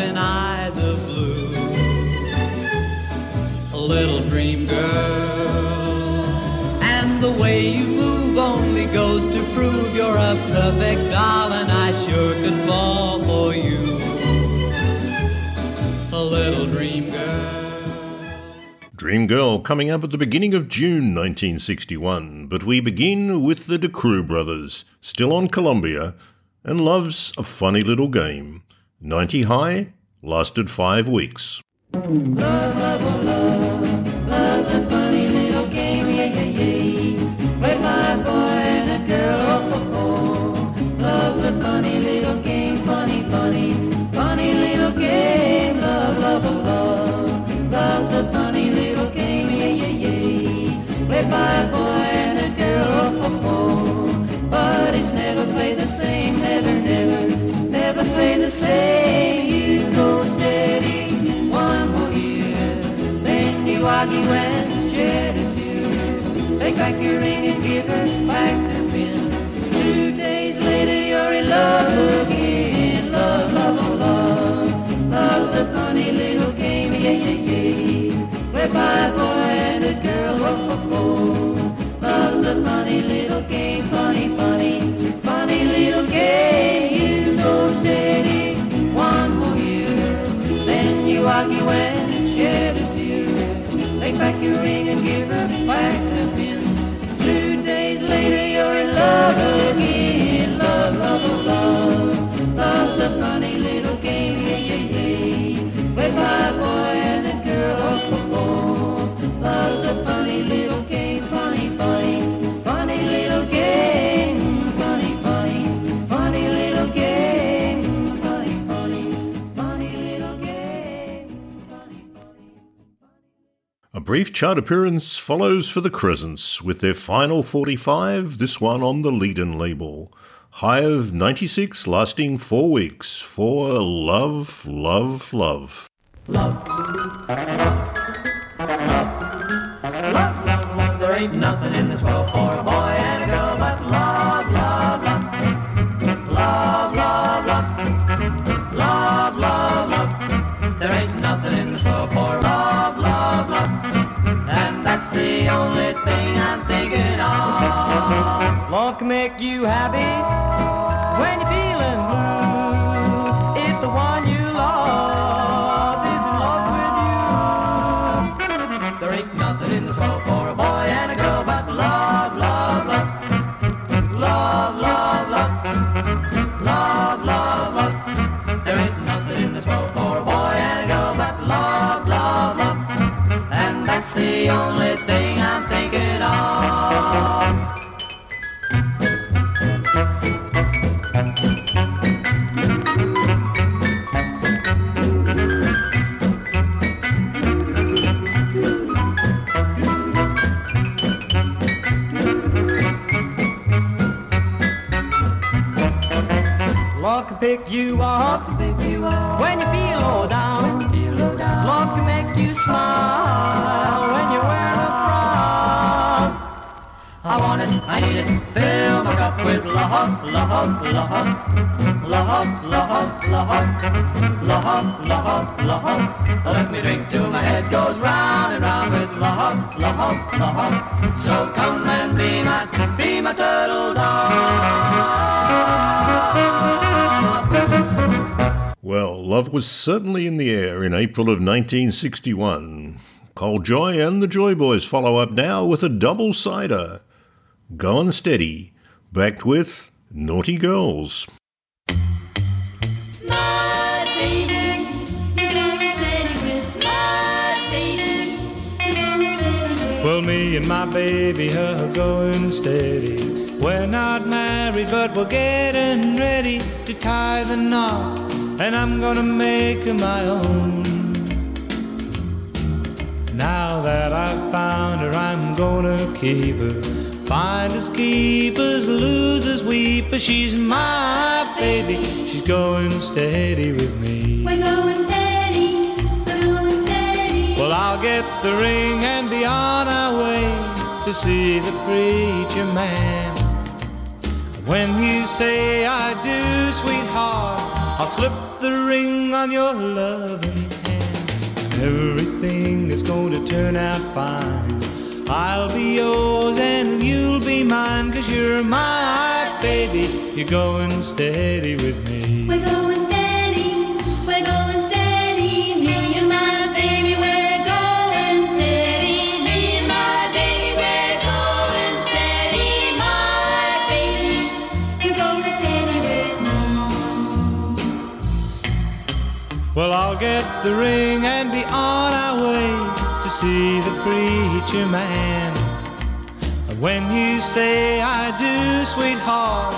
laughing eyes of blue. Little dream girl, and the way you move only goes to prove you're a perfect doll, and I sure could fall for you. A little dream girl. Dream Girl coming up at the beginning of June 1961, but we begin with the De Kroo brothers, still on Columbia, and Love's a Funny Little Game. 90 high, lasted five weeks. Back your ring and give her back the pin. Two days later you're in love again. Love, love, oh love. Love's a funny little game, yeah, yeah, yeah. Played by a boy and a girl, oh, oh, oh. Love's a funny little game, funny, funny, funny little game. You go steady, one more year. Then you argue and shed a tear. Take back your ring love again. Love, love, oh, love. Love's a funny brief chart appearance follows for the Crescents with their final 45, this one on the Leedon label. High of 96, lasting four weeks for Love, Love, Love. There ain't nothing in this world for a boy you happy pick you up, when you feel low down. Love can make you smile when you're wearing a frown. I want it, I need it, fill my cup with love, love, love, love, love, love, love, love, love. Let me drink till my head goes round and round with love, love, love. So come and be my, love was certainly in the air in April of 1961. Col Joye and the Joy Boys follow up now with a double sider. Going steady, backed with Naughty Girls. My baby, you're going steady with my baby. You're going steady with Well, me and my baby are going steady. We're not married, but we're getting ready to tie the knot, and I'm gonna make her my own. Now that I've found her, I'm gonna keep her. Finders, keepers, losers, weepers. She's my baby. She's going steady with me. We're going steady, we're going steady. Well, I'll get the ring and be on our way to see the preacher man. When you say I do, sweetheart, I'll slip the ring on your loving hand. Everything is going to turn out fine. I'll be yours and you'll be mine, cause you're my baby. You're going steady with me. We're going Well, I'll get the ring and be on our way to see the preacher man. And when you say I do, sweetheart,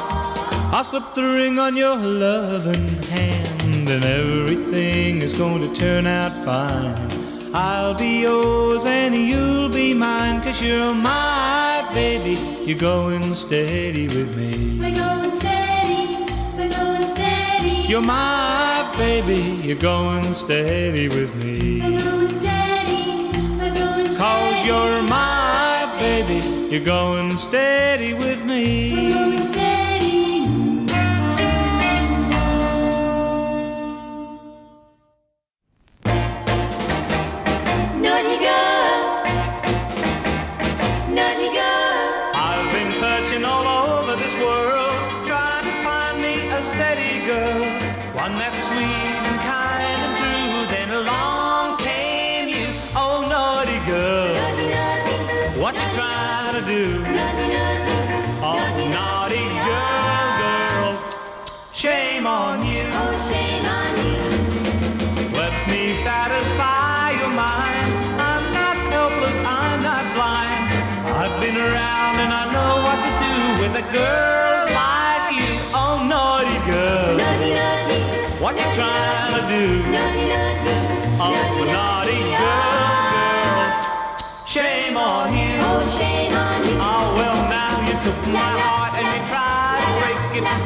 I'll slip the ring on your loving hand, and everything is going to turn out fine. I'll be yours and you'll be mine, cause you're my baby. You're going steady with me. We're going steady, we're going steady, You're my baby, you're going steady with me. we're going steady, we're going steady, Cause you're my baby, you're going steady with me.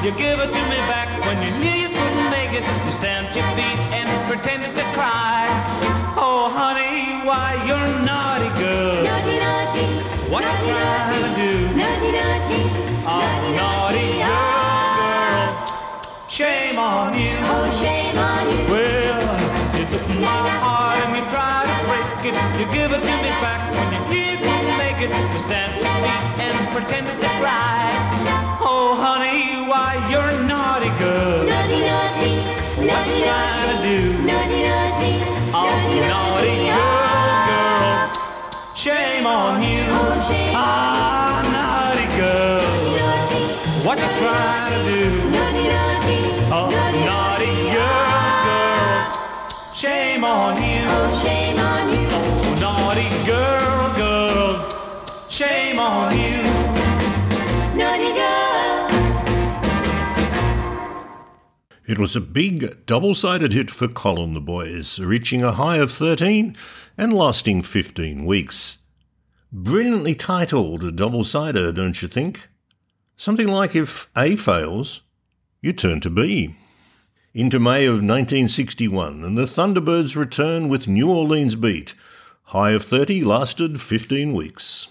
You give it to me back when you knew you couldn't make it. You stamped your feet and pretended to cry. Oh, honey, why you're naughty girl. Naughty, naughty, What you naughty, to do? naughty, naughty, Oh, naughty, naughty naughty, girl, girl, shame on you. Oh, shame on you. Well, you took my heart and you tried to break it. You give it to me back when you knew you couldn't make it. You stamped your feet and pretended to cry. Oh, honey, why you're naughty girl. Naughty, naughty, What naughty, you trying to naughty, do? naughty, naughty, Oh, naughty, naughty girl, girl, shame on you. Oh, shame Ah, naughty girl, naughty, what you trying to do? naughty, naughty, Oh, naughty girl, girl, shame on you. Oh, shame on you. Oh, naughty girl, girl, shame on you. It was a big double sided hit for Colin the Boys, reaching a high of 13 and lasting 15 weeks. Brilliantly titled double sider, don't you think? Something like if A fails, you turn to B. Into May of 1961, and the Thunderbirds return with New Orleans Beat. High of 30 lasted 15 weeks.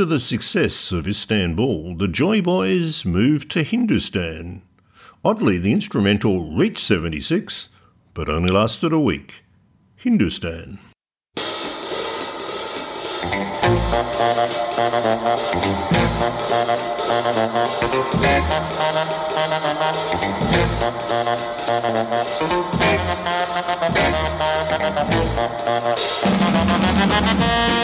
After the success of Istanbul, the Joy Boys moved to Hindustan. Oddly, the instrumental reached 76, but only lasted a week. Hindustan.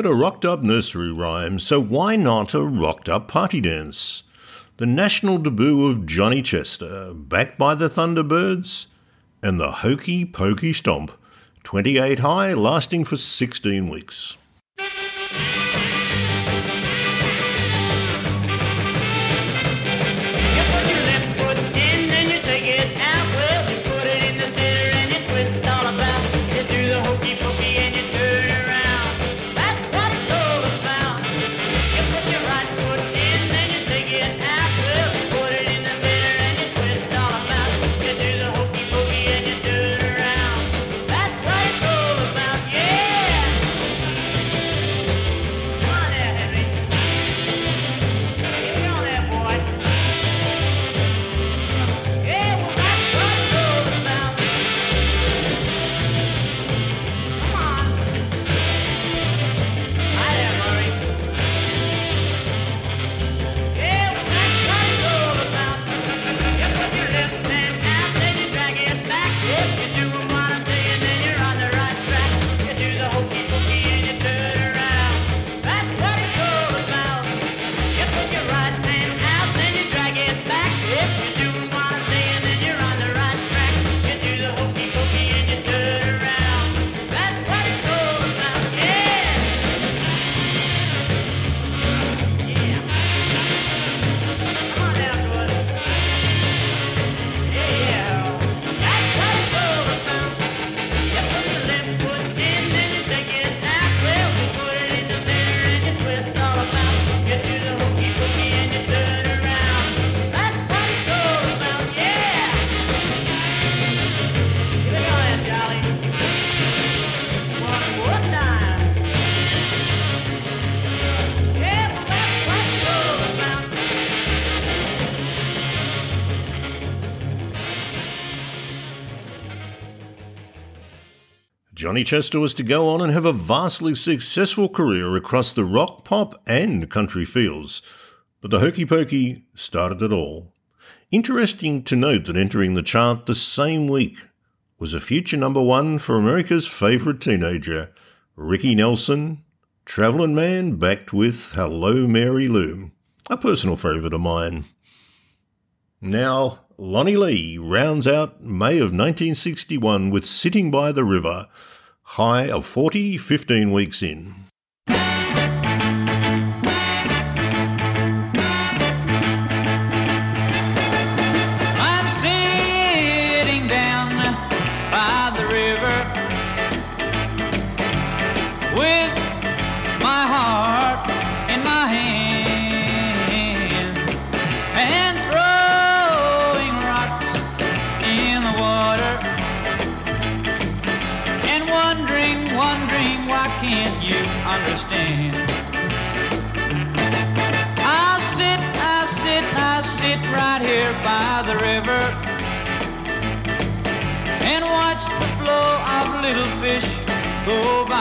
heard a rocked up nursery rhyme, so why not a rocked up party dance? The national debut of Johnny Chester, backed by the Thunderbirds, and the Hokey Pokey Stomp, 28 high, lasting for 16 weeks. Johnny Chester was to go on and have a vastly successful career across the rock, pop, and country fields. But the Hokey Pokey started it all. Interesting to note that entering the chart the same week was a future number one for America's favourite teenager, Ricky Nelson, Travelling Man, backed with Hello Mary Lou, a personal favourite of mine. Now, Lonnie Lee rounds out May of 1961 with Sitting by the River, high of 40, 15 weeks in. By the river and watch the flow of little fish go by.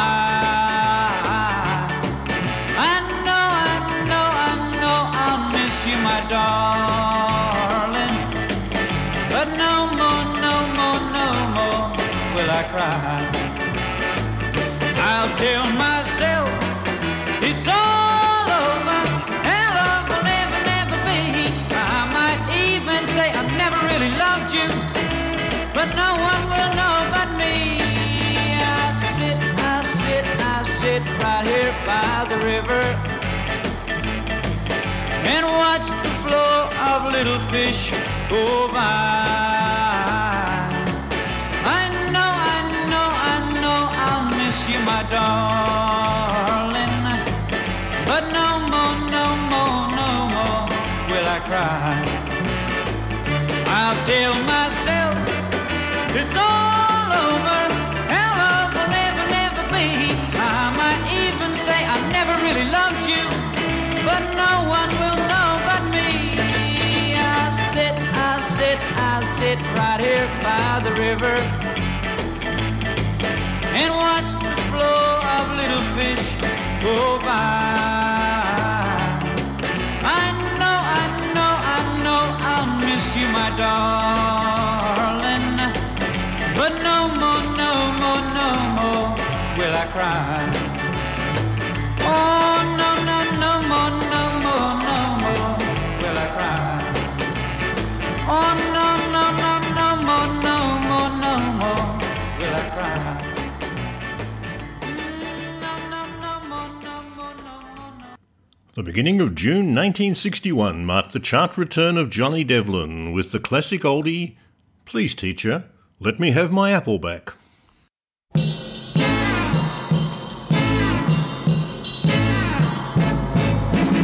I know, I know, I know I'll miss you, my darling. But no more, no more, no more will I cry. Little fish go by. I know, I know, I know I'll miss you, my darling. But no more, no more, no more will I cry. Right here by the river and watch the flow of little fish go by. The beginning of June 1961 marked the chart return of Johnny Devlin with the classic oldie, Please Teacher, Let Me Have My Apple Back.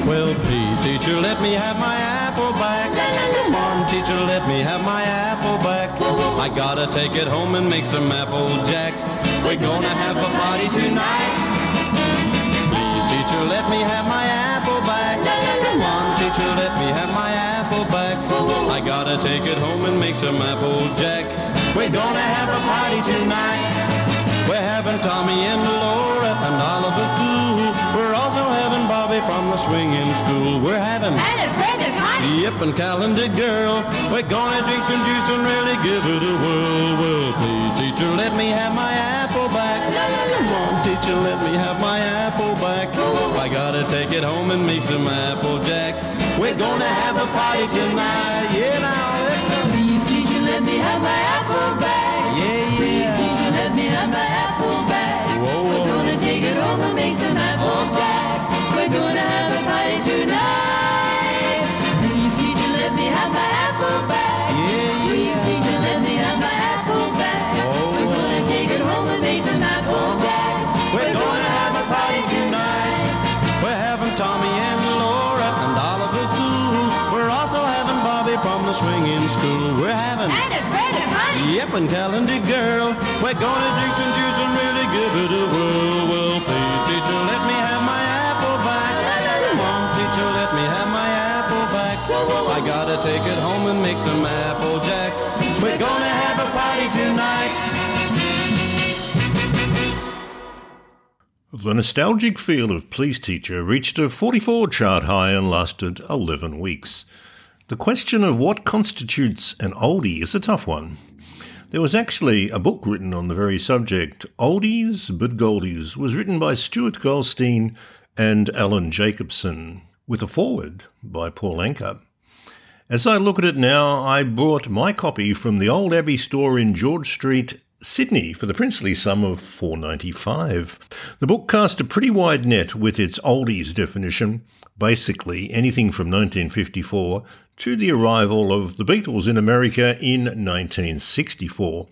Well, please, teacher, let me have my apple back. Come on, teacher, let me have my apple back. I gotta take it home and make some apple jack. We're gonna have a party tonight. Please, teacher, let me have on, teacher, let me have my apple back. I gotta take it home and make some apple jack. We're gonna have a party tonight. We're having Tommy and Laura and Oliver Cool. We're also having Bobby from the swinging school. We're having And a brother Connie. Yep, and calendar girl. We're gonna drink some juice and really give it a whirl. Well, please, teacher, let me have my apple back. Come on, teacher, let me have my apple back. I gotta take it home and make some apple jack. We're gonna have a party tonight. Yeah, now. Please, teacher, let me have my apple back. Yeah, yeah. Please, teacher, let me have my apple back. Whoa, We're gonna take it home and make some apple jack. And calendar girl. We're gonna drink some juice and really give it a whirl. Well, please, teacher, let me have my apple back. On, teacher, let me have my apple back. I gotta take it home and make some apple jack. We're gonna have a party tonight. The nostalgic feel of Please Teacher reached a 44 chart high and lasted 11 weeks. The question of what constitutes an oldie is a tough one. There was actually a book written on the very subject. Oldies but Goldies was written by Stuart Goldstein and Alan Jacobson, with a foreword by Paul Anka. As I look at it now, I bought my copy from the old Abbey store in George Street, Sydney, for the princely sum of four ninety five. The book cast a pretty wide net with its oldies definition, basically anything from 1954 to the arrival of the Beatles in America in 1964.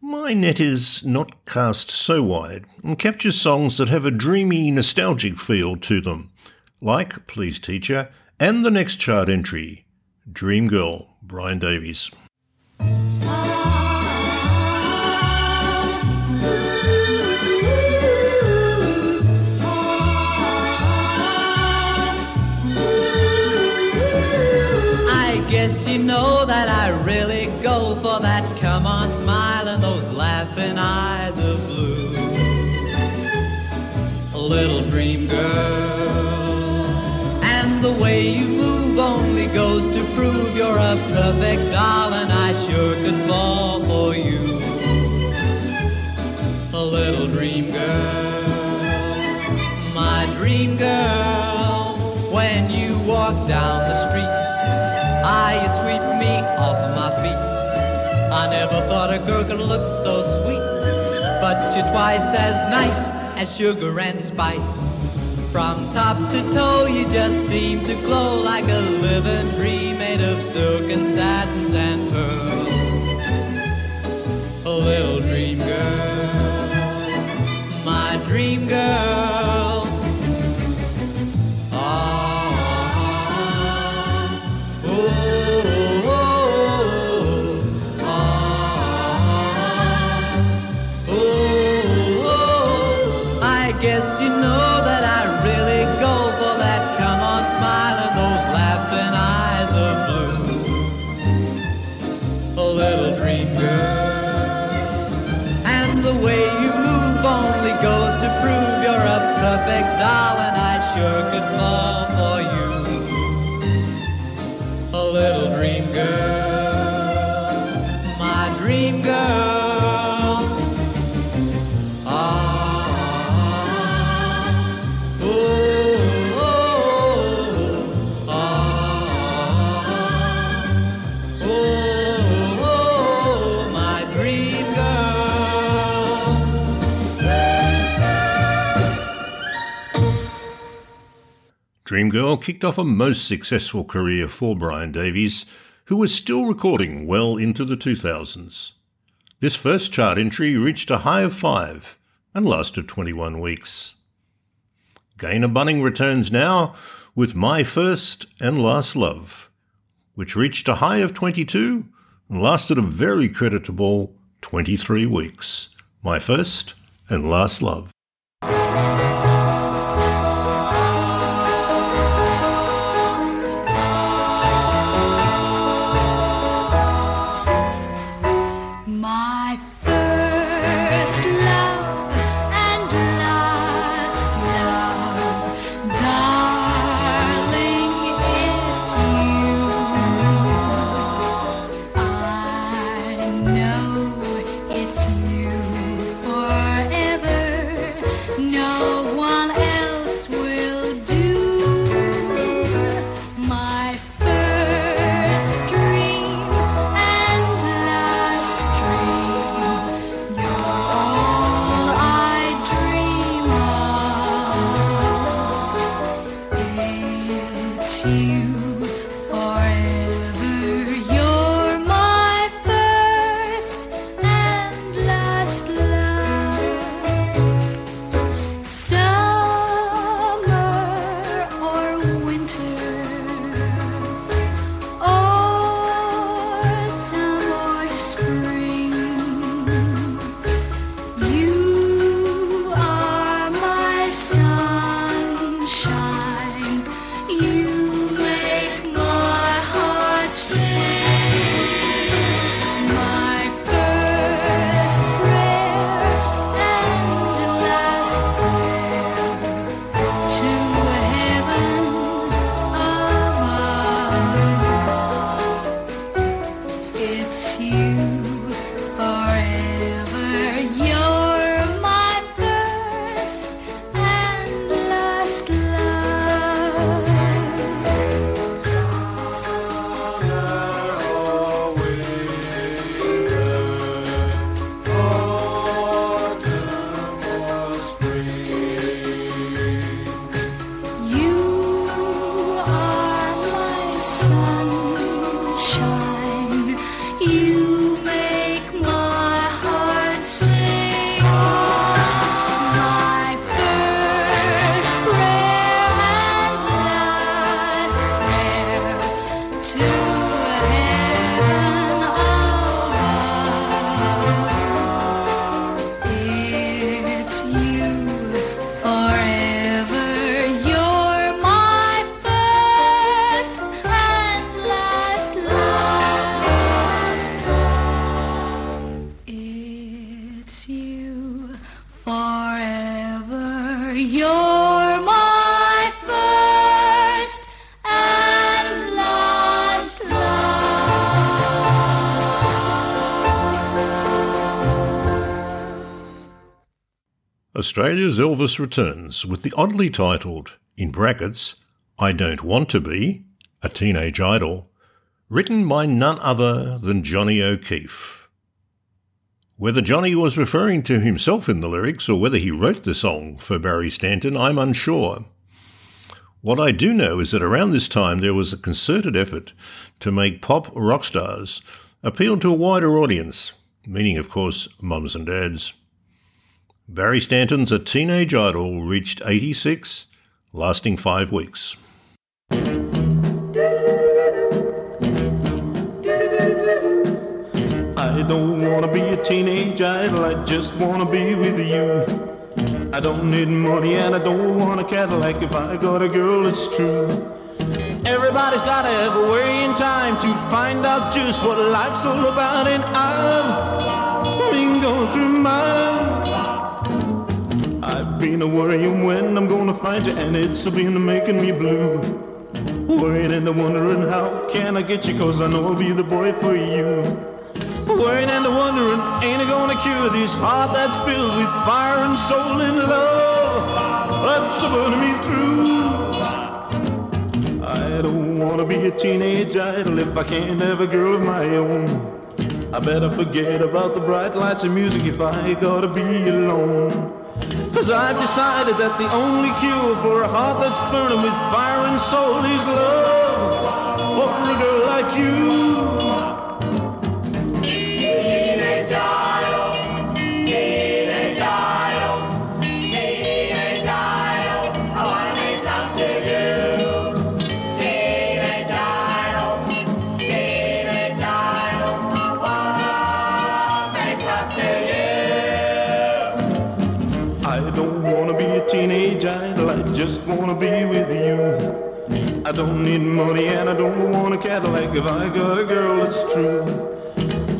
My net is not cast so wide and captures songs that have a dreamy, nostalgic feel to them, like Please Teacher and the next chart entry, Dream Girl, Brian Davies. Little dream girl. And the way you move only goes to prove you're a perfect doll and I sure could fall for you. A little dream girl. My dream girl. When you walk down the street Ah, you sweep me off my feet. I never thought a girl could look so sweet, but you're twice as nice as sugar and spice. From top to toe, you just seem to glow like a living dream made of silk and satins and pearls. A little dream girl, my dream girl. A perfect doll, and I sure could fall for you. A little dream girl, Dream Girl kicked off a most successful career for Brian Davies, who was still recording well into the 2000s. This first chart entry reached a high of five and lasted 21 weeks. Gaynor Bunning returns now with My First and Last Love, which reached a high of 22 and lasted a very creditable 23 weeks. My First and Last Love. Australia's Elvis returns with the oddly titled, in brackets, I Don't Want to Be, a Teenage Idol, written by none other than Johnny O'Keefe. Whether Johnny was referring to himself in the lyrics or whether he wrote the song for Barry Stanton, I'm unsure. What I do know is that around this time there was a concerted effort to make pop rock stars appeal to a wider audience, meaning, of course, mums and dads. Barry Stanton's A Teenage Idol reached 86, lasting five weeks. I don't wanna be a teenage idol, I just wanna be with you. I don't need money and I don't want a Cadillac if I got a girl, it's true. Everybody's gotta have a way in time to find out just what life's all about, and I've been going through mine. Been a worrying when I'm gonna find you, and it's been making me blue. Worrying and a wondering how can I get you, cause I know I'll be the boy for you. Worrying and a wondering, ain't it gonna cure this heart that's filled with fire and soul and love? That's burning me through. I don't wanna be a teenage idol if I can't have a girl of my own. I better forget about the bright lights and music if I gotta be alone. Cause I've decided that the only cure for a heart that's burning with fire and soul is love for a girl like you. Don't need money and I don't want a Cadillac if I got a girl, it's true.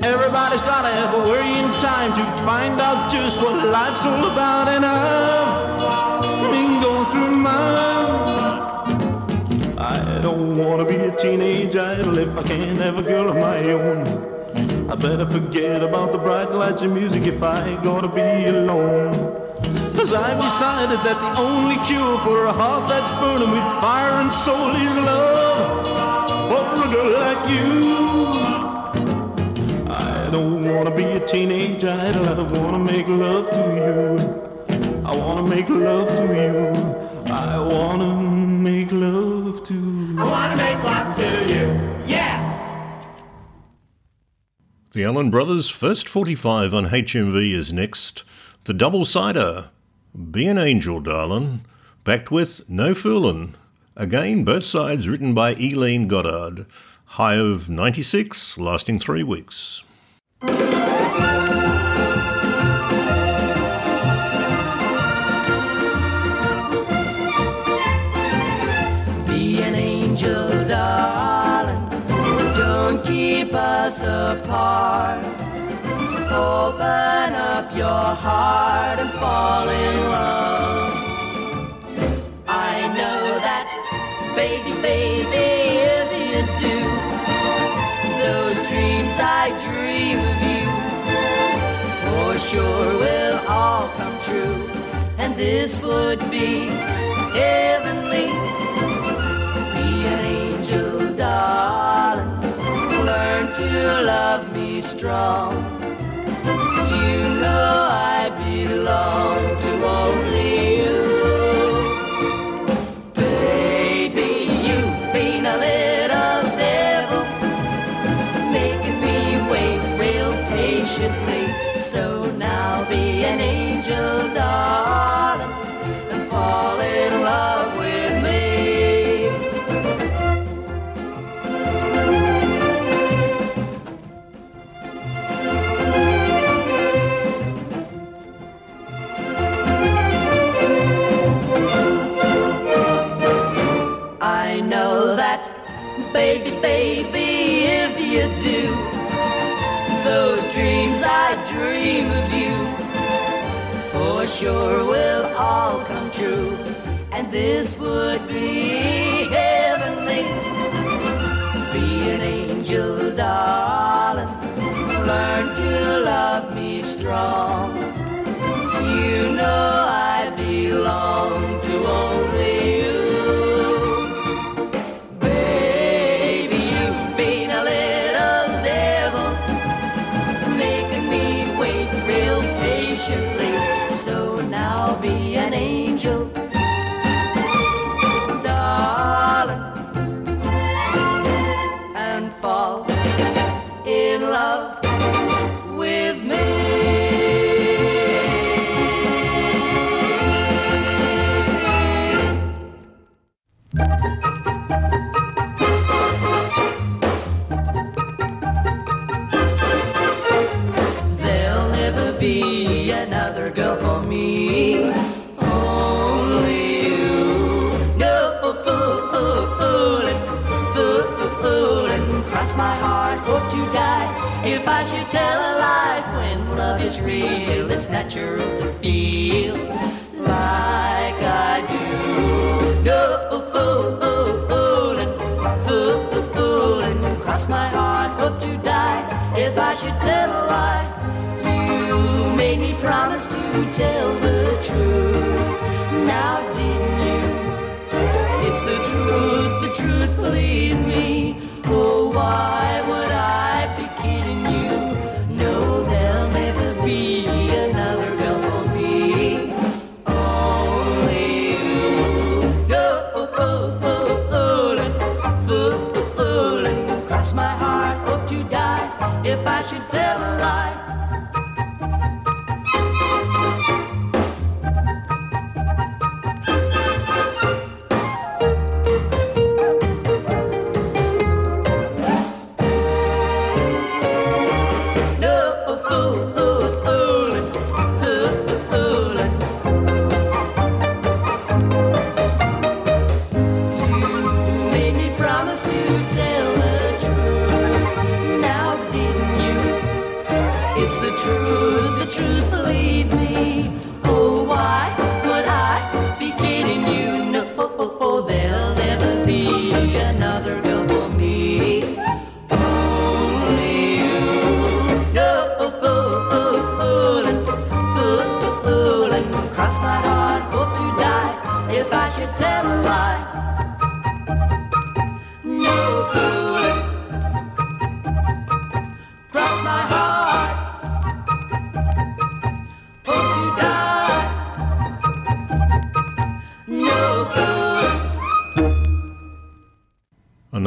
Everybody's gotta have a worrying time to find out just what life's all about, and I've been going through mine. I don't wanna be a teenage idol if I can't have a girl of my own. I better forget about the bright lights and music if I gotta be alone. Cause I've decided that the only cure for a heart that's burning with fire and soul is love for a girl like you. I don't wanna be a teenage idol, I wanna make love to you. I wanna make love to you. I wanna make love to you. The Allen Brothers' first 45 on HMV is next. The Double Sider, Be an Angel, Darlin', backed with No Foolin'. Again, both sides written by Eileen Goddard. High of 96, lasting three weeks. Be an angel, darling. Don't keep us apart. Open up your heart and fall in love. I know that, baby, baby, if you do, those dreams I dream of you for sure will all come true. And this would be heavenly. Be an angel, darling. Learn to love me strong. You know I belong to only this would be heavenly. Be an angel, darling, learn to love me strong. You know I belong.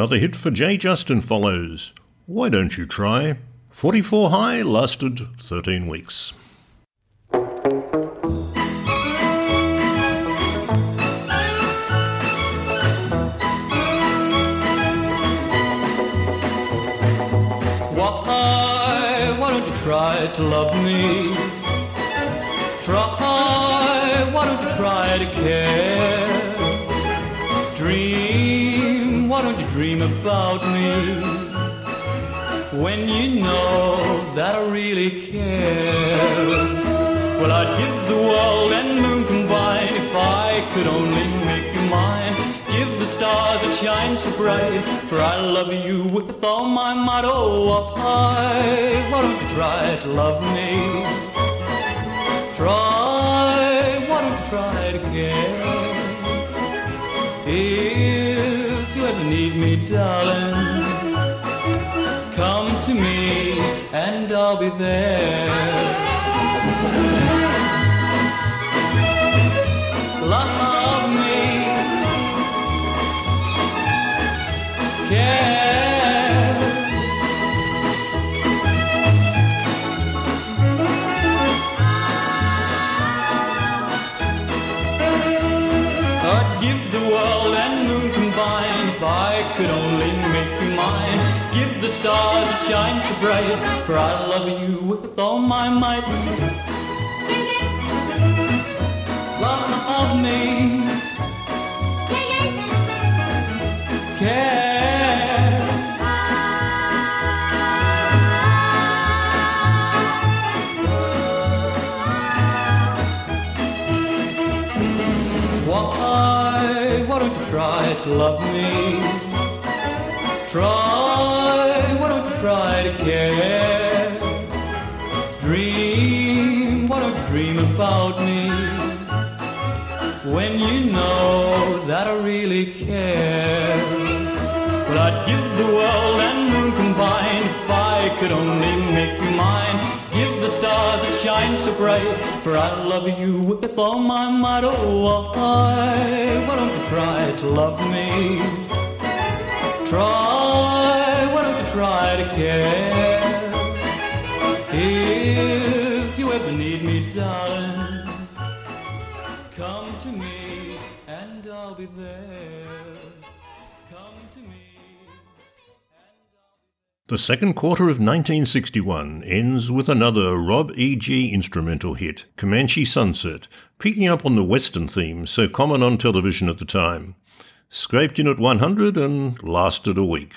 Another hit for Jay Justin follows. Why don't you try? 44 High lasted 13 weeks. Why, why don't you try to love me. Try, why don't you try to care? dream about me when you know that I really care? Well, I'd give the world and moon combined if I could only make you mine. Give the stars that shine so bright, for I love you with all my might. Oh, I, why don't you try to love me? Try darling. Come to me and I'll be there. shine so bright, for I love you with all my might. Love me. Care. why, why don't you try to love me. When you know that I really care. Well, I'd give the world and moon combined if I could only make you mine. Give the stars that shine so bright, for I love you with all my might. Oh, why, why don't you try to love me? Try, why don't you try to care? If you ever need me, darling, be there. The second quarter of 1961 ends with another Rob E.G. instrumental hit, Comanche Sunset, picking up on the Western theme so common on television at the time. Scraped in at 100 and lasted a week.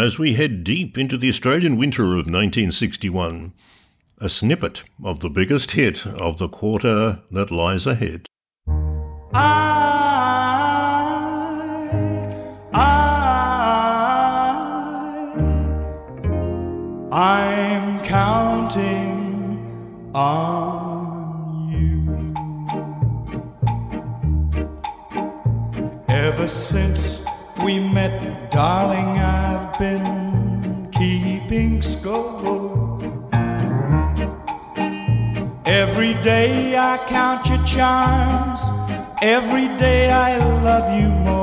As we head deep into the Australian winter of 1961, a snippet of the biggest hit of the quarter that lies ahead. I, I, I'm counting on you. Ever since we met, darling, I've been keeping score. Every day I count your charms. Every day I love you more.